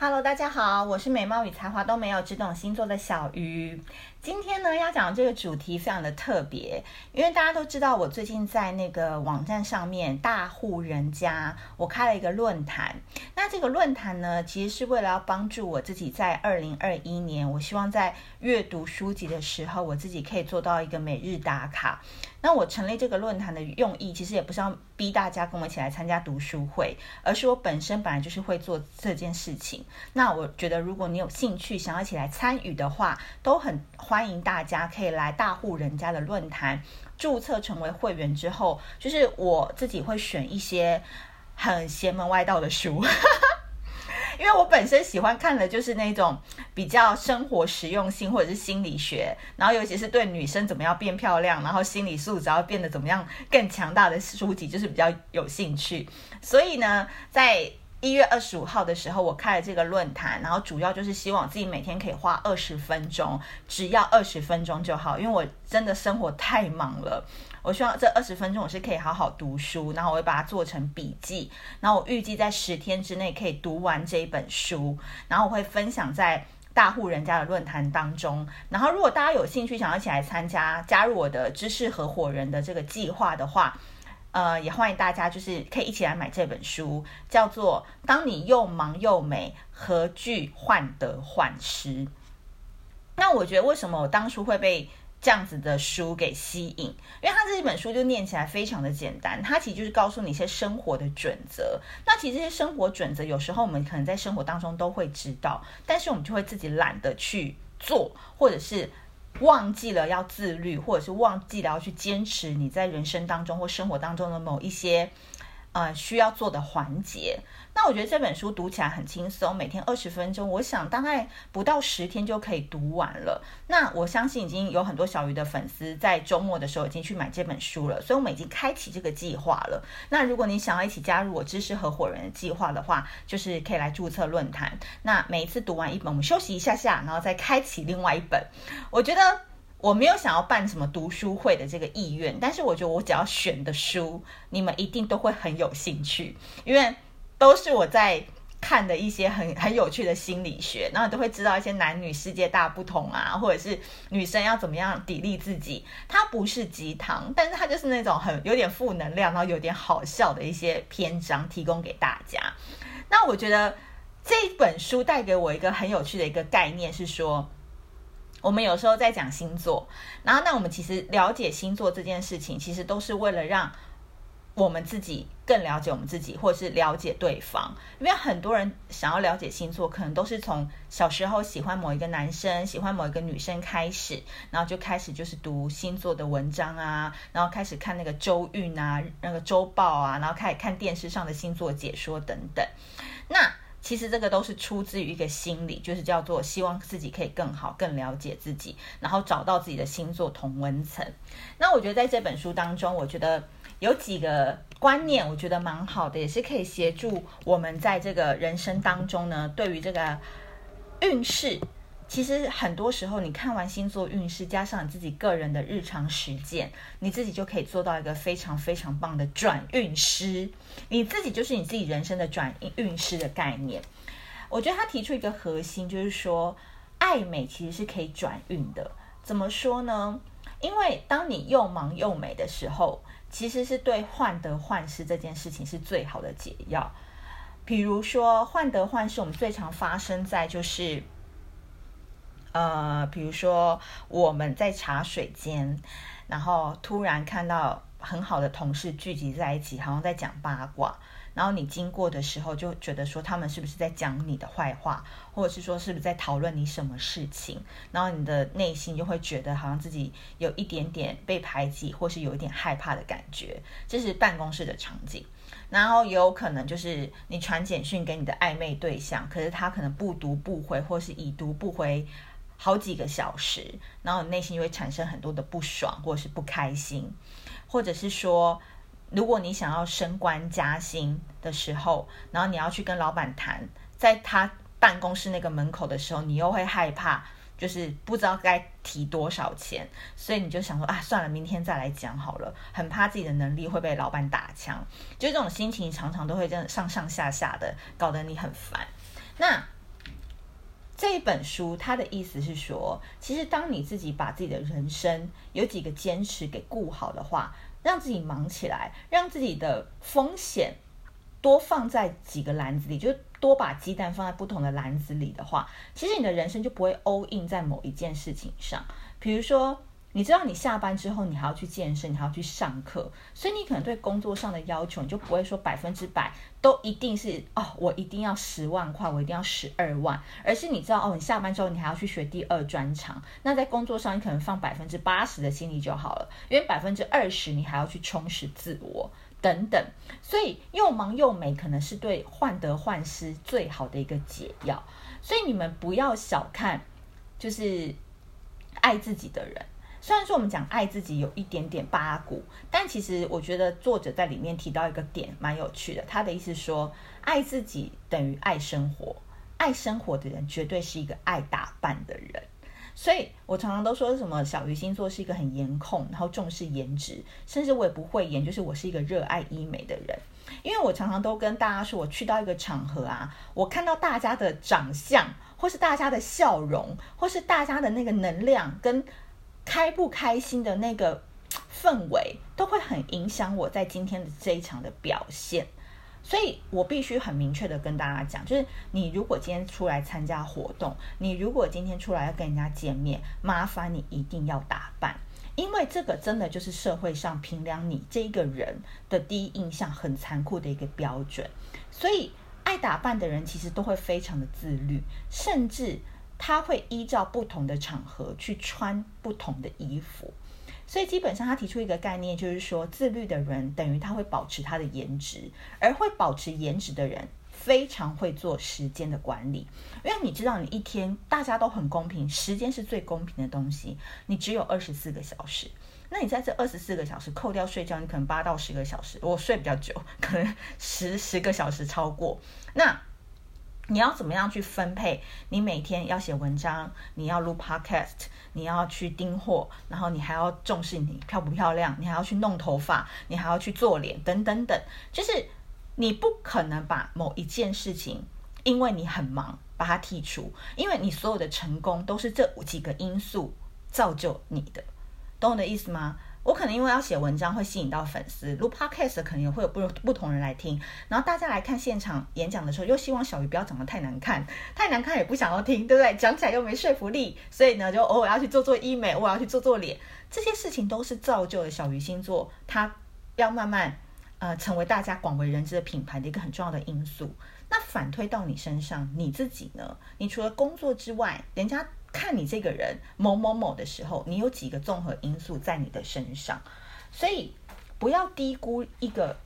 Hello，大家好，我是美貌与才华都没有，只懂星座的小鱼。今天呢，要讲这个主题非常的特别，因为大家都知道，我最近在那个网站上面大户人家，我开了一个论坛。那这个论坛呢，其实是为了要帮助我自己在二零二一年，我希望在阅读书籍的时候，我自己可以做到一个每日打卡。那我成立这个论坛的用意，其实也不是要逼大家跟我一起来参加读书会，而是我本身本来就是会做这件事情。那我觉得，如果你有兴趣想要一起来参与的话，都很欢迎大家可以来大户人家的论坛注册成为会员之后，就是我自己会选一些很邪门歪道的书。因为我本身喜欢看的就是那种比较生活实用性或者是心理学，然后尤其是对女生怎么样变漂亮，然后心理素质要变得怎么样更强大的书籍，就是比较有兴趣。所以呢，在一月二十五号的时候，我开了这个论坛，然后主要就是希望自己每天可以花二十分钟，只要二十分钟就好，因为我真的生活太忙了。我希望这二十分钟我是可以好好读书，然后我会把它做成笔记，然后我预计在十天之内可以读完这一本书，然后我会分享在大户人家的论坛当中。然后如果大家有兴趣想要一起来参加，加入我的知识合伙人的这个计划的话。呃，也欢迎大家，就是可以一起来买这本书，叫做《当你又忙又美，何惧患得患失》。那我觉得，为什么我当初会被这样子的书给吸引？因为它这一本书就念起来非常的简单，它其实就是告诉你一些生活的准则。那其实这些生活准则，有时候我们可能在生活当中都会知道，但是我们就会自己懒得去做，或者是。忘记了要自律，或者是忘记了要去坚持你在人生当中或生活当中的某一些呃需要做的环节。那我觉得这本书读起来很轻松，每天二十分钟，我想大概不到十天就可以读完了。那我相信已经有很多小鱼的粉丝在周末的时候已经去买这本书了，所以我们已经开启这个计划了。那如果你想要一起加入我知识合伙人的计划的话，就是可以来注册论坛。那每一次读完一本，我们休息一下下，然后再开启另外一本。我觉得我没有想要办什么读书会的这个意愿，但是我觉得我只要选的书，你们一定都会很有兴趣，因为。都是我在看的一些很 很有趣的心理学，然后都会知道一些男女世界大不同啊，或者是女生要怎么样砥砺自己。它不是鸡汤，但是它就是那种很有点负能量，然后有点好笑的一些篇章提供给大家。那我觉得这本书带给我一个很有趣的一个概念是说，我们有时候在讲星座，然后那我们其实了解星座这件事情，其实都是为了让。我们自己更了解我们自己，或是了解对方，因为很多人想要了解星座，可能都是从小时候喜欢某一个男生、喜欢某一个女生开始，然后就开始就是读星座的文章啊，然后开始看那个周运啊、那个周报啊，然后开始看电视上的星座解说等等。那其实这个都是出自于一个心理，就是叫做希望自己可以更好、更了解自己，然后找到自己的星座同温层。那我觉得在这本书当中，我觉得。有几个观念，我觉得蛮好的，也是可以协助我们在这个人生当中呢。对于这个运势，其实很多时候你看完星座运势，加上你自己个人的日常实践，你自己就可以做到一个非常非常棒的转运师。你自己就是你自己人生的转运师的概念。我觉得他提出一个核心，就是说爱美其实是可以转运的。怎么说呢？因为当你又忙又美的时候。其实是对患得患失这件事情是最好的解药。比如说，患得患失，我们最常发生在就是，呃，比如说我们在茶水间，然后突然看到很好的同事聚集在一起，好像在讲八卦。然后你经过的时候，就觉得说他们是不是在讲你的坏话，或者是说是不是在讨论你什么事情？然后你的内心就会觉得好像自己有一点点被排挤，或是有一点害怕的感觉。这是办公室的场景。然后有可能就是你传简讯给你的暧昧对象，可是他可能不读不回，或是已读不回好几个小时，然后你内心就会产生很多的不爽，或者是不开心，或者是说。如果你想要升官加薪的时候，然后你要去跟老板谈，在他办公室那个门口的时候，你又会害怕，就是不知道该提多少钱，所以你就想说啊，算了，明天再来讲好了，很怕自己的能力会被老板打枪，就这种心情常常都会这样上上下下的，搞得你很烦。那这一本书，它的意思是说，其实当你自己把自己的人生有几个坚持给顾好的话，让自己忙起来，让自己的风险多放在几个篮子里，就多把鸡蛋放在不同的篮子里的话，其实你的人生就不会 all in 在某一件事情上。比如说。你知道你下班之后你还要去健身，你还要去上课，所以你可能对工作上的要求，你就不会说百分之百都一定是哦，我一定要十万块，我一定要十二万，而是你知道哦，你下班之后你还要去学第二专长，那在工作上你可能放百分之八十的心力就好了，因为百分之二十你还要去充实自我等等，所以又忙又美可能是对患得患失最好的一个解药，所以你们不要小看，就是爱自己的人。虽然说我们讲爱自己有一点点八股，但其实我觉得作者在里面提到一个点蛮有趣的。他的意思说，爱自己等于爱生活，爱生活的人绝对是一个爱打扮的人。所以我常常都说什么小鱼星座是一个很颜控，然后重视颜值，甚至我也不会演，就是我是一个热爱医美的人。因为我常常都跟大家说，我去到一个场合啊，我看到大家的长相，或是大家的笑容，或是大家的那个能量跟。开不开心的那个氛围都会很影响我在今天的这一场的表现，所以我必须很明确的跟大家讲，就是你如果今天出来参加活动，你如果今天出来要跟人家见面，麻烦你一定要打扮，因为这个真的就是社会上评量你这个人的第一印象很残酷的一个标准，所以爱打扮的人其实都会非常的自律，甚至。他会依照不同的场合去穿不同的衣服，所以基本上他提出一个概念，就是说自律的人等于他会保持他的颜值，而会保持颜值的人非常会做时间的管理，因为你知道你一天大家都很公平，时间是最公平的东西，你只有二十四个小时，那你在这二十四个小时扣掉睡觉，你可能八到十个小时，我睡比较久，可能十十个小时超过，那。你要怎么样去分配？你每天要写文章，你要录 podcast，你要去订货，然后你还要重视你漂不漂亮，你还要去弄头发，你还要去做脸，等等等。就是你不可能把某一件事情，因为你很忙把它剔除，因为你所有的成功都是这几个因素造就你的，懂我的意思吗？我可能因为要写文章会吸引到粉丝，录 podcast 可能也会有不不同人来听，然后大家来看现场演讲的时候，又希望小鱼不要长得太难看，太难看也不想要听，对不对？讲起来又没说服力，所以呢，就偶尔要去做做医美，偶尔要去做做脸，这些事情都是造就了小鱼星座，它要慢慢呃成为大家广为人知的品牌的一个很重要的因素。那反推到你身上，你自己呢？你除了工作之外，人家。看你这个人某某某的时候，你有几个综合因素在你的身上，所以不要低估一个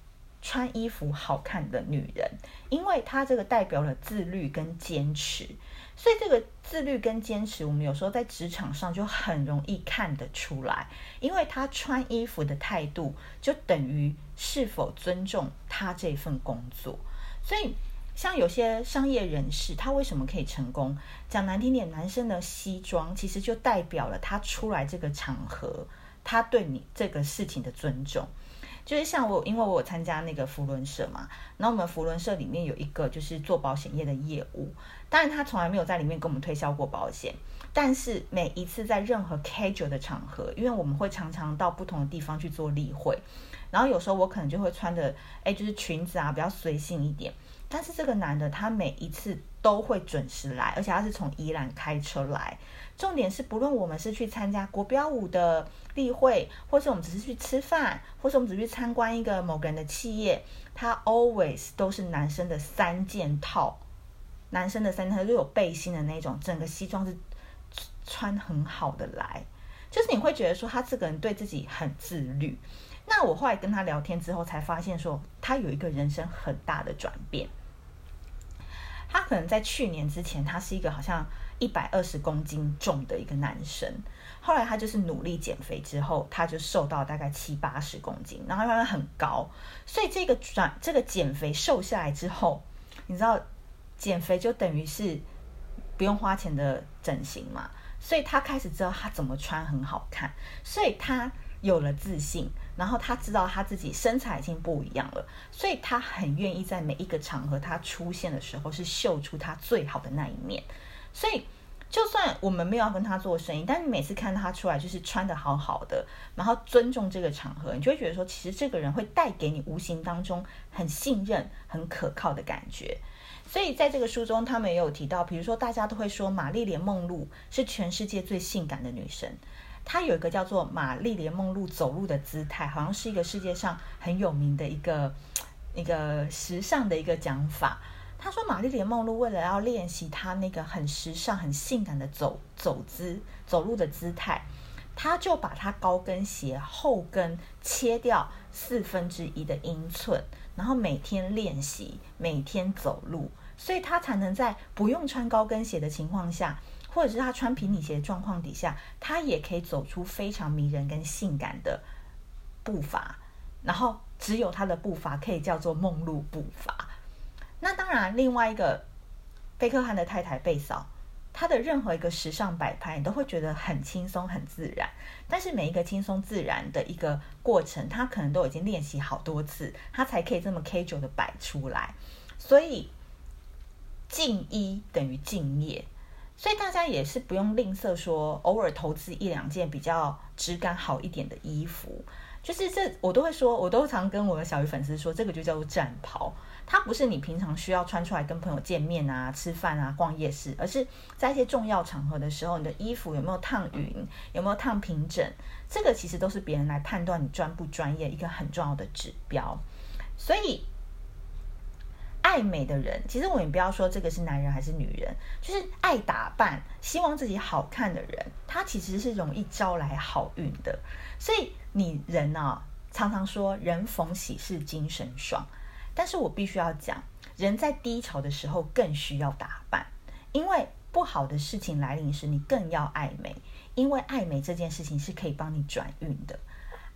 穿衣服好看的女人，因为她这个代表了自律跟坚持。所以这个自律跟坚持，我们有时候在职场上就很容易看得出来，因为她穿衣服的态度就等于是否尊重她这份工作，所以。像有些商业人士，他为什么可以成功？讲难听点，男生的西装其实就代表了他出来这个场合，他对你这个事情的尊重。就是像我，因为我有参加那个福伦社嘛，然后我们福伦社里面有一个就是做保险业的业务，当然他从来没有在里面跟我们推销过保险，但是每一次在任何 casual 的场合，因为我们会常常到不同的地方去做例会，然后有时候我可能就会穿的，哎，就是裙子啊，比较随性一点。但是这个男的，他每一次都会准时来，而且他是从宜兰开车来。重点是，不论我们是去参加国标舞的例会，或是我们只是去吃饭，或是我们只是去参观一个某个人的企业，他 always 都是男生的三件套，男生的三件套就有背心的那种，整个西装是穿很好的来，就是你会觉得说他这个人对自己很自律。那我后来跟他聊天之后，才发现说他有一个人生很大的转变。他可能在去年之前，他是一个好像一百二十公斤重的一个男生，后来他就是努力减肥之后，他就瘦到大概七八十公斤，然后他很高，所以这个转这个减肥瘦下来之后，你知道减肥就等于是不用花钱的整形嘛，所以他开始知道他怎么穿很好看，所以他有了自信。然后他知道他自己身材已经不一样了，所以他很愿意在每一个场合他出现的时候是秀出他最好的那一面。所以。就算我们没有要跟他做生意，但你每次看他出来就是穿得好好的，然后尊重这个场合，你就会觉得说，其实这个人会带给你无形当中很信任、很可靠的感觉。所以在这个书中，他们也有提到，比如说大家都会说玛丽莲梦露是全世界最性感的女生，她有一个叫做玛丽莲梦露走路的姿态，好像是一个世界上很有名的一个 一个时尚的一个讲法。他说：“玛丽莲梦露为了要练习她那个很时尚、很性感的走走姿、走路的姿态，她就把她高跟鞋后跟切掉四分之一的英寸，然后每天练习，每天走路，所以她才能在不用穿高跟鞋的情况下，或者是他穿平底鞋的状况底下，他也可以走出非常迷人跟性感的步伐。然后只有他的步伐可以叫做梦露步伐。”那当然，另外一个贝克汉的太太贝嫂，她的任何一个时尚摆拍，你都会觉得很轻松、很自然。但是每一个轻松自然的一个过程，她可能都已经练习好多次，她才可以这么 casual 的摆出来。所以，静一等于敬业，所以大家也是不用吝啬说，偶尔投资一两件比较质感好一点的衣服。就是这，我都会说，我都常跟我的小鱼粉丝说，这个就叫做战袍。它不是你平常需要穿出来跟朋友见面啊、吃饭啊、逛夜市，而是在一些重要场合的时候，你的衣服有没有烫匀，有没有烫平整，这个其实都是别人来判断你专不专业一个很重要的指标。所以，爱美的人，其实我也不要说这个是男人还是女人，就是爱打扮、希望自己好看的人，他其实是容易招来好运的。所以你人啊，常常说人逢喜事精神爽。但是我必须要讲，人在低潮的时候更需要打扮，因为不好的事情来临时，你更要爱美，因为爱美这件事情是可以帮你转运的，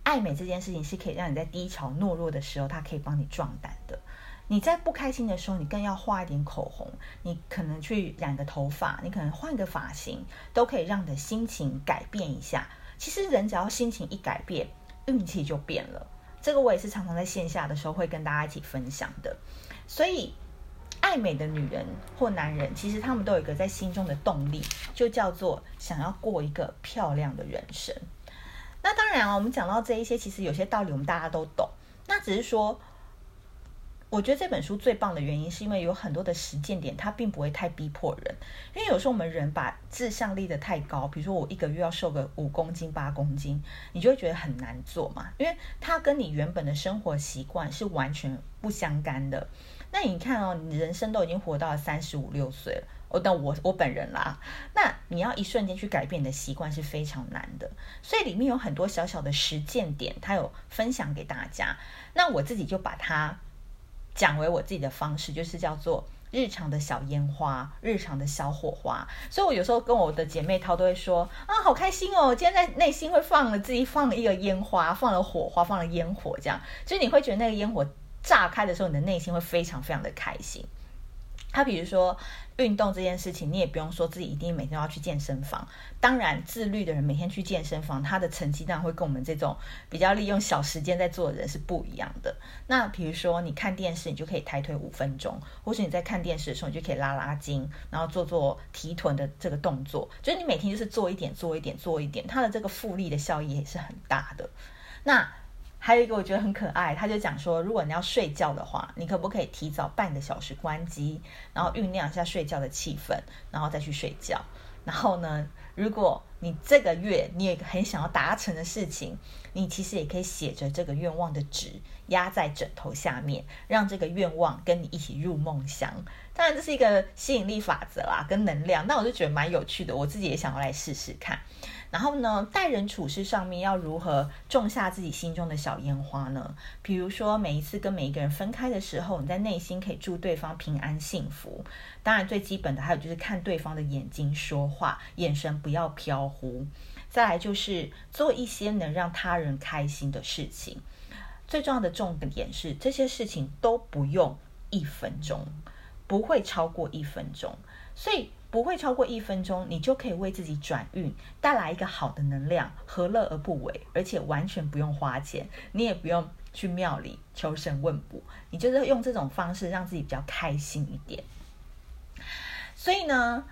爱美这件事情是可以让你在低潮懦弱的时候，它可以帮你壮胆的。你在不开心的时候，你更要画一点口红，你可能去染个头发，你可能换个发型，都可以让你的心情改变一下。其实人只要心情一改变，运气就变了。这个我也是常常在线下的时候会跟大家一起分享的，所以爱美的女人或男人，其实他们都有一个在心中的动力，就叫做想要过一个漂亮的人生。那当然啊，我们讲到这一些，其实有些道理我们大家都懂，那只是说。我觉得这本书最棒的原因，是因为有很多的实践点，它并不会太逼迫人。因为有时候我们人把志向立得太高，比如说我一个月要瘦个五公斤、八公斤，你就会觉得很难做嘛。因为它跟你原本的生活习惯是完全不相干的。那你看哦，你人生都已经活到了三十五六岁了，哦，但我我本人啦，那你要一瞬间去改变你的习惯是非常难的。所以里面有很多小小的实践点，它有分享给大家。那我自己就把它。讲为我自己的方式，就是叫做日常的小烟花，日常的小火花。所以我有时候跟我的姐妹淘都会说啊，好开心哦！今天在内心会放了自己放了一个烟花，放了火花，放了烟火，这样，所以你会觉得那个烟火炸开的时候，你的内心会非常非常的开心。他比如说。运动这件事情，你也不用说自己一定每天要去健身房。当然，自律的人每天去健身房，他的成绩当然会跟我们这种比较利用小时间在做的人是不一样的。那比如说，你看电视，你就可以抬腿五分钟；或是你在看电视的时候，你就可以拉拉筋，然后做做提臀的这个动作。就是你每天就是做一点，做一点，做一点，它的这个复利的效益也是很大的。那。还有一个我觉得很可爱，他就讲说，如果你要睡觉的话，你可不可以提早半个小时关机，然后酝酿一下睡觉的气氛，然后再去睡觉。然后呢，如果你这个月你有一个很想要达成的事情，你其实也可以写着这个愿望的纸，压在枕头下面，让这个愿望跟你一起入梦乡。当然，这是一个吸引力法则啦，跟能量。那我就觉得蛮有趣的，我自己也想要来试试看。然后呢，待人处事上面要如何种下自己心中的小烟花呢？比如说，每一次跟每一个人分开的时候，你在内心可以祝对方平安幸福。当然，最基本的还有就是看对方的眼睛说话，眼神不要飘忽。再来就是做一些能让他人开心的事情。最重要的重点是，这些事情都不用一分钟，不会超过一分钟。所以。不会超过一分钟，你就可以为自己转运，带来一个好的能量，何乐而不为？而且完全不用花钱，你也不用去庙里求神问卜，你就是用这种方式让自己比较开心一点。所以呢，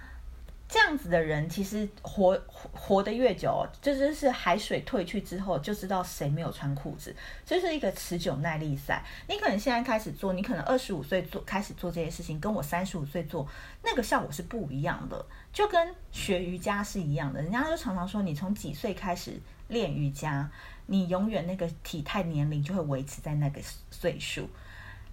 这样子的人其实活活得越久，就就是海水退去之后，就知道谁没有穿裤子，这是一个持久耐力赛。你可能现在开始做，你可能二十五岁做开始做这些事情，跟我三十五岁做那个效果是不一样的。就跟学瑜伽是一样的，人家就常常说，你从几岁开始练瑜伽，你永远那个体态年龄就会维持在那个岁数。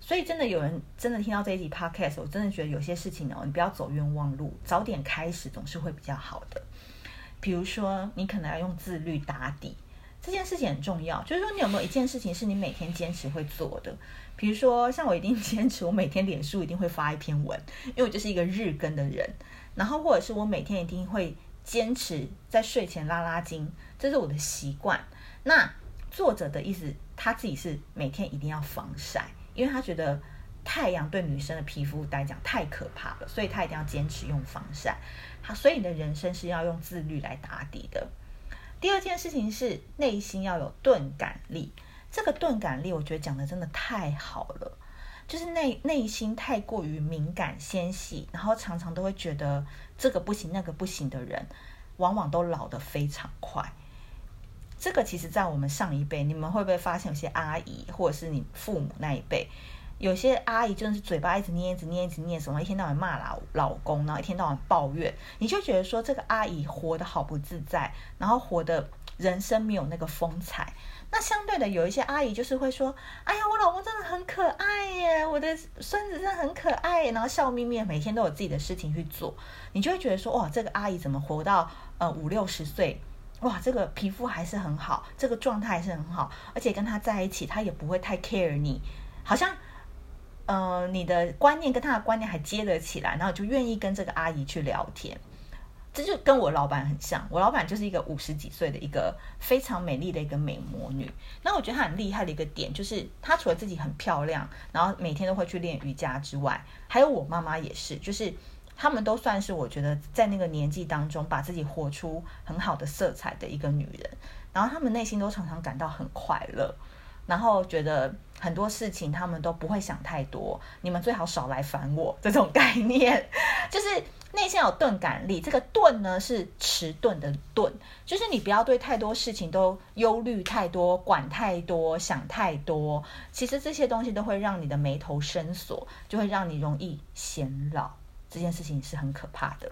所以真的有人真的听到这一集 podcast，我真的觉得有些事情哦，你不要走冤枉路，早点开始总是会比较好的。比如说，你可能要用自律打底，这件事情很重要。就是说，你有没有一件事情是你每天坚持会做的？比如说，像我一定坚持，我每天脸书一定会发一篇文，因为我就是一个日更的人。然后，或者是我每天一定会坚持在睡前拉拉筋，这是我的习惯。那作者的意思，他自己是每天一定要防晒。因为他觉得太阳对女生的皮肤来讲太可怕了，所以他一定要坚持用防晒。好，所以你的人生是要用自律来打底的。第二件事情是内心要有钝感力。这个钝感力，我觉得讲的真的太好了。就是内内心太过于敏感纤细，然后常常都会觉得这个不行那个不行的人，往往都老得非常快。这个其实，在我们上一辈，你们会不会发现有些阿姨，或者是你父母那一辈，有些阿姨真的是嘴巴一直念、一直念、一直念什么，一天到晚骂老老公，然后一天到晚抱怨，你就觉得说这个阿姨活得好不自在，然后活的人生没有那个风采。那相对的，有一些阿姨就是会说：“哎呀，我老公真的很可爱耶，我的孙子真的很可爱。”然后笑眯眯，每天都有自己的事情去做，你就会觉得说：“哇，这个阿姨怎么活到呃五六十岁？”哇，这个皮肤还是很好，这个状态还是很好，而且跟他在一起，他也不会太 care 你，好像，呃，你的观念跟他的观念还接得起来，然后就愿意跟这个阿姨去聊天。这就跟我老板很像，我老板就是一个五十几岁的一个非常美丽的一个美魔女。那我觉得她很厉害的一个点，就是她除了自己很漂亮，然后每天都会去练瑜伽之外，还有我妈妈也是，就是。他们都算是我觉得在那个年纪当中把自己活出很好的色彩的一个女人，然后他们内心都常常感到很快乐，然后觉得很多事情他们都不会想太多，你们最好少来烦我这种概念，就是内心有钝感力。这个钝呢是迟钝的钝，就是你不要对太多事情都忧虑太多、管太多、想太多，其实这些东西都会让你的眉头深锁，就会让你容易显老。这件事情是很可怕的。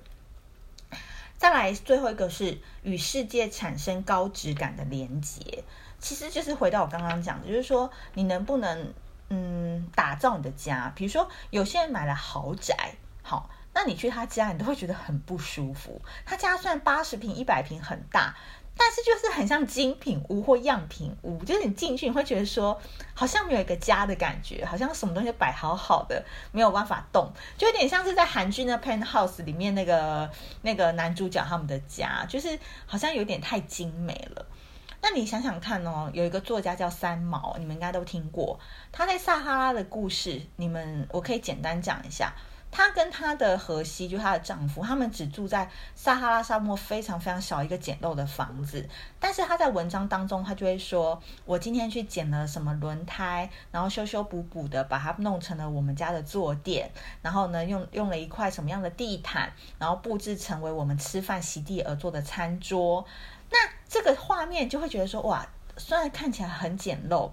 再来，最后一个是与世界产生高质感的连接，其实就是回到我刚刚讲的，就是说你能不能嗯打造你的家？比如说有些人买了豪宅，好，那你去他家，你都会觉得很不舒服。他家虽然八十平、一百平很大。但是就是很像精品屋或样品屋，就是你进去你会觉得说，好像没有一个家的感觉，好像什么东西摆好好的，没有办法动，就有点像是在韩剧那 Penthouse 里面那个那个男主角他们的家，就是好像有点太精美了。那你想想看哦，有一个作家叫三毛，你们应该都听过，他在撒哈拉的故事，你们我可以简单讲一下。她跟她的荷西，就她的丈夫，他们只住在撒哈拉沙漠非常非常小一个简陋的房子。但是她在文章当中，她就会说：“我今天去捡了什么轮胎，然后修修补补的，把它弄成了我们家的坐垫。然后呢，用用了一块什么样的地毯，然后布置成为我们吃饭席地而坐的餐桌。那这个画面就会觉得说，哇，虽然看起来很简陋。”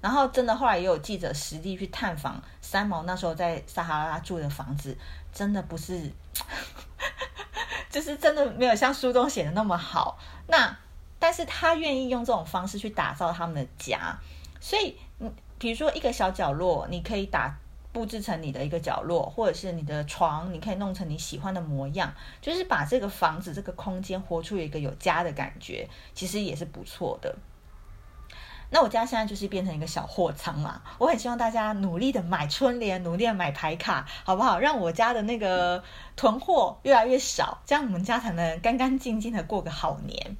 然后，真的后来也有记者实地去探访三毛那时候在撒哈拉住的房子，真的不是，就是真的没有像书中写的那么好。那，但是他愿意用这种方式去打造他们的家，所以，嗯，比如说一个小角落，你可以打布置成你的一个角落，或者是你的床，你可以弄成你喜欢的模样，就是把这个房子这个空间活出一个有家的感觉，其实也是不错的。那我家现在就是变成一个小货仓啦，我很希望大家努力的买春联，努力的买牌卡，好不好？让我家的那个囤货越来越少，这样我们家才能干干净净的过个好年。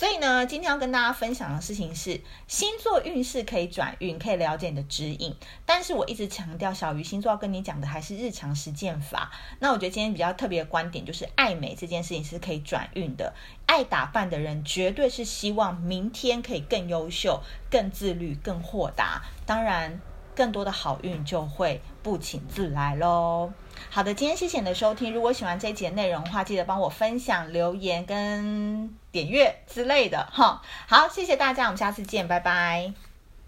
所以呢，今天要跟大家分享的事情是，星座运势可以转运，可以了解你的指引。但是我一直强调，小鱼星座要跟你讲的还是日常实践法。那我觉得今天比较特别的观点就是，爱美这件事情是可以转运的。爱打扮的人绝对是希望明天可以更优秀、更自律、更豁达。当然，更多的好运就会不请自来喽。好的，今天谢谢你的收听。如果喜欢这一集的内容的话，记得帮我分享、留言跟点阅之类的哈。好，谢谢大家，我们下次见，拜拜。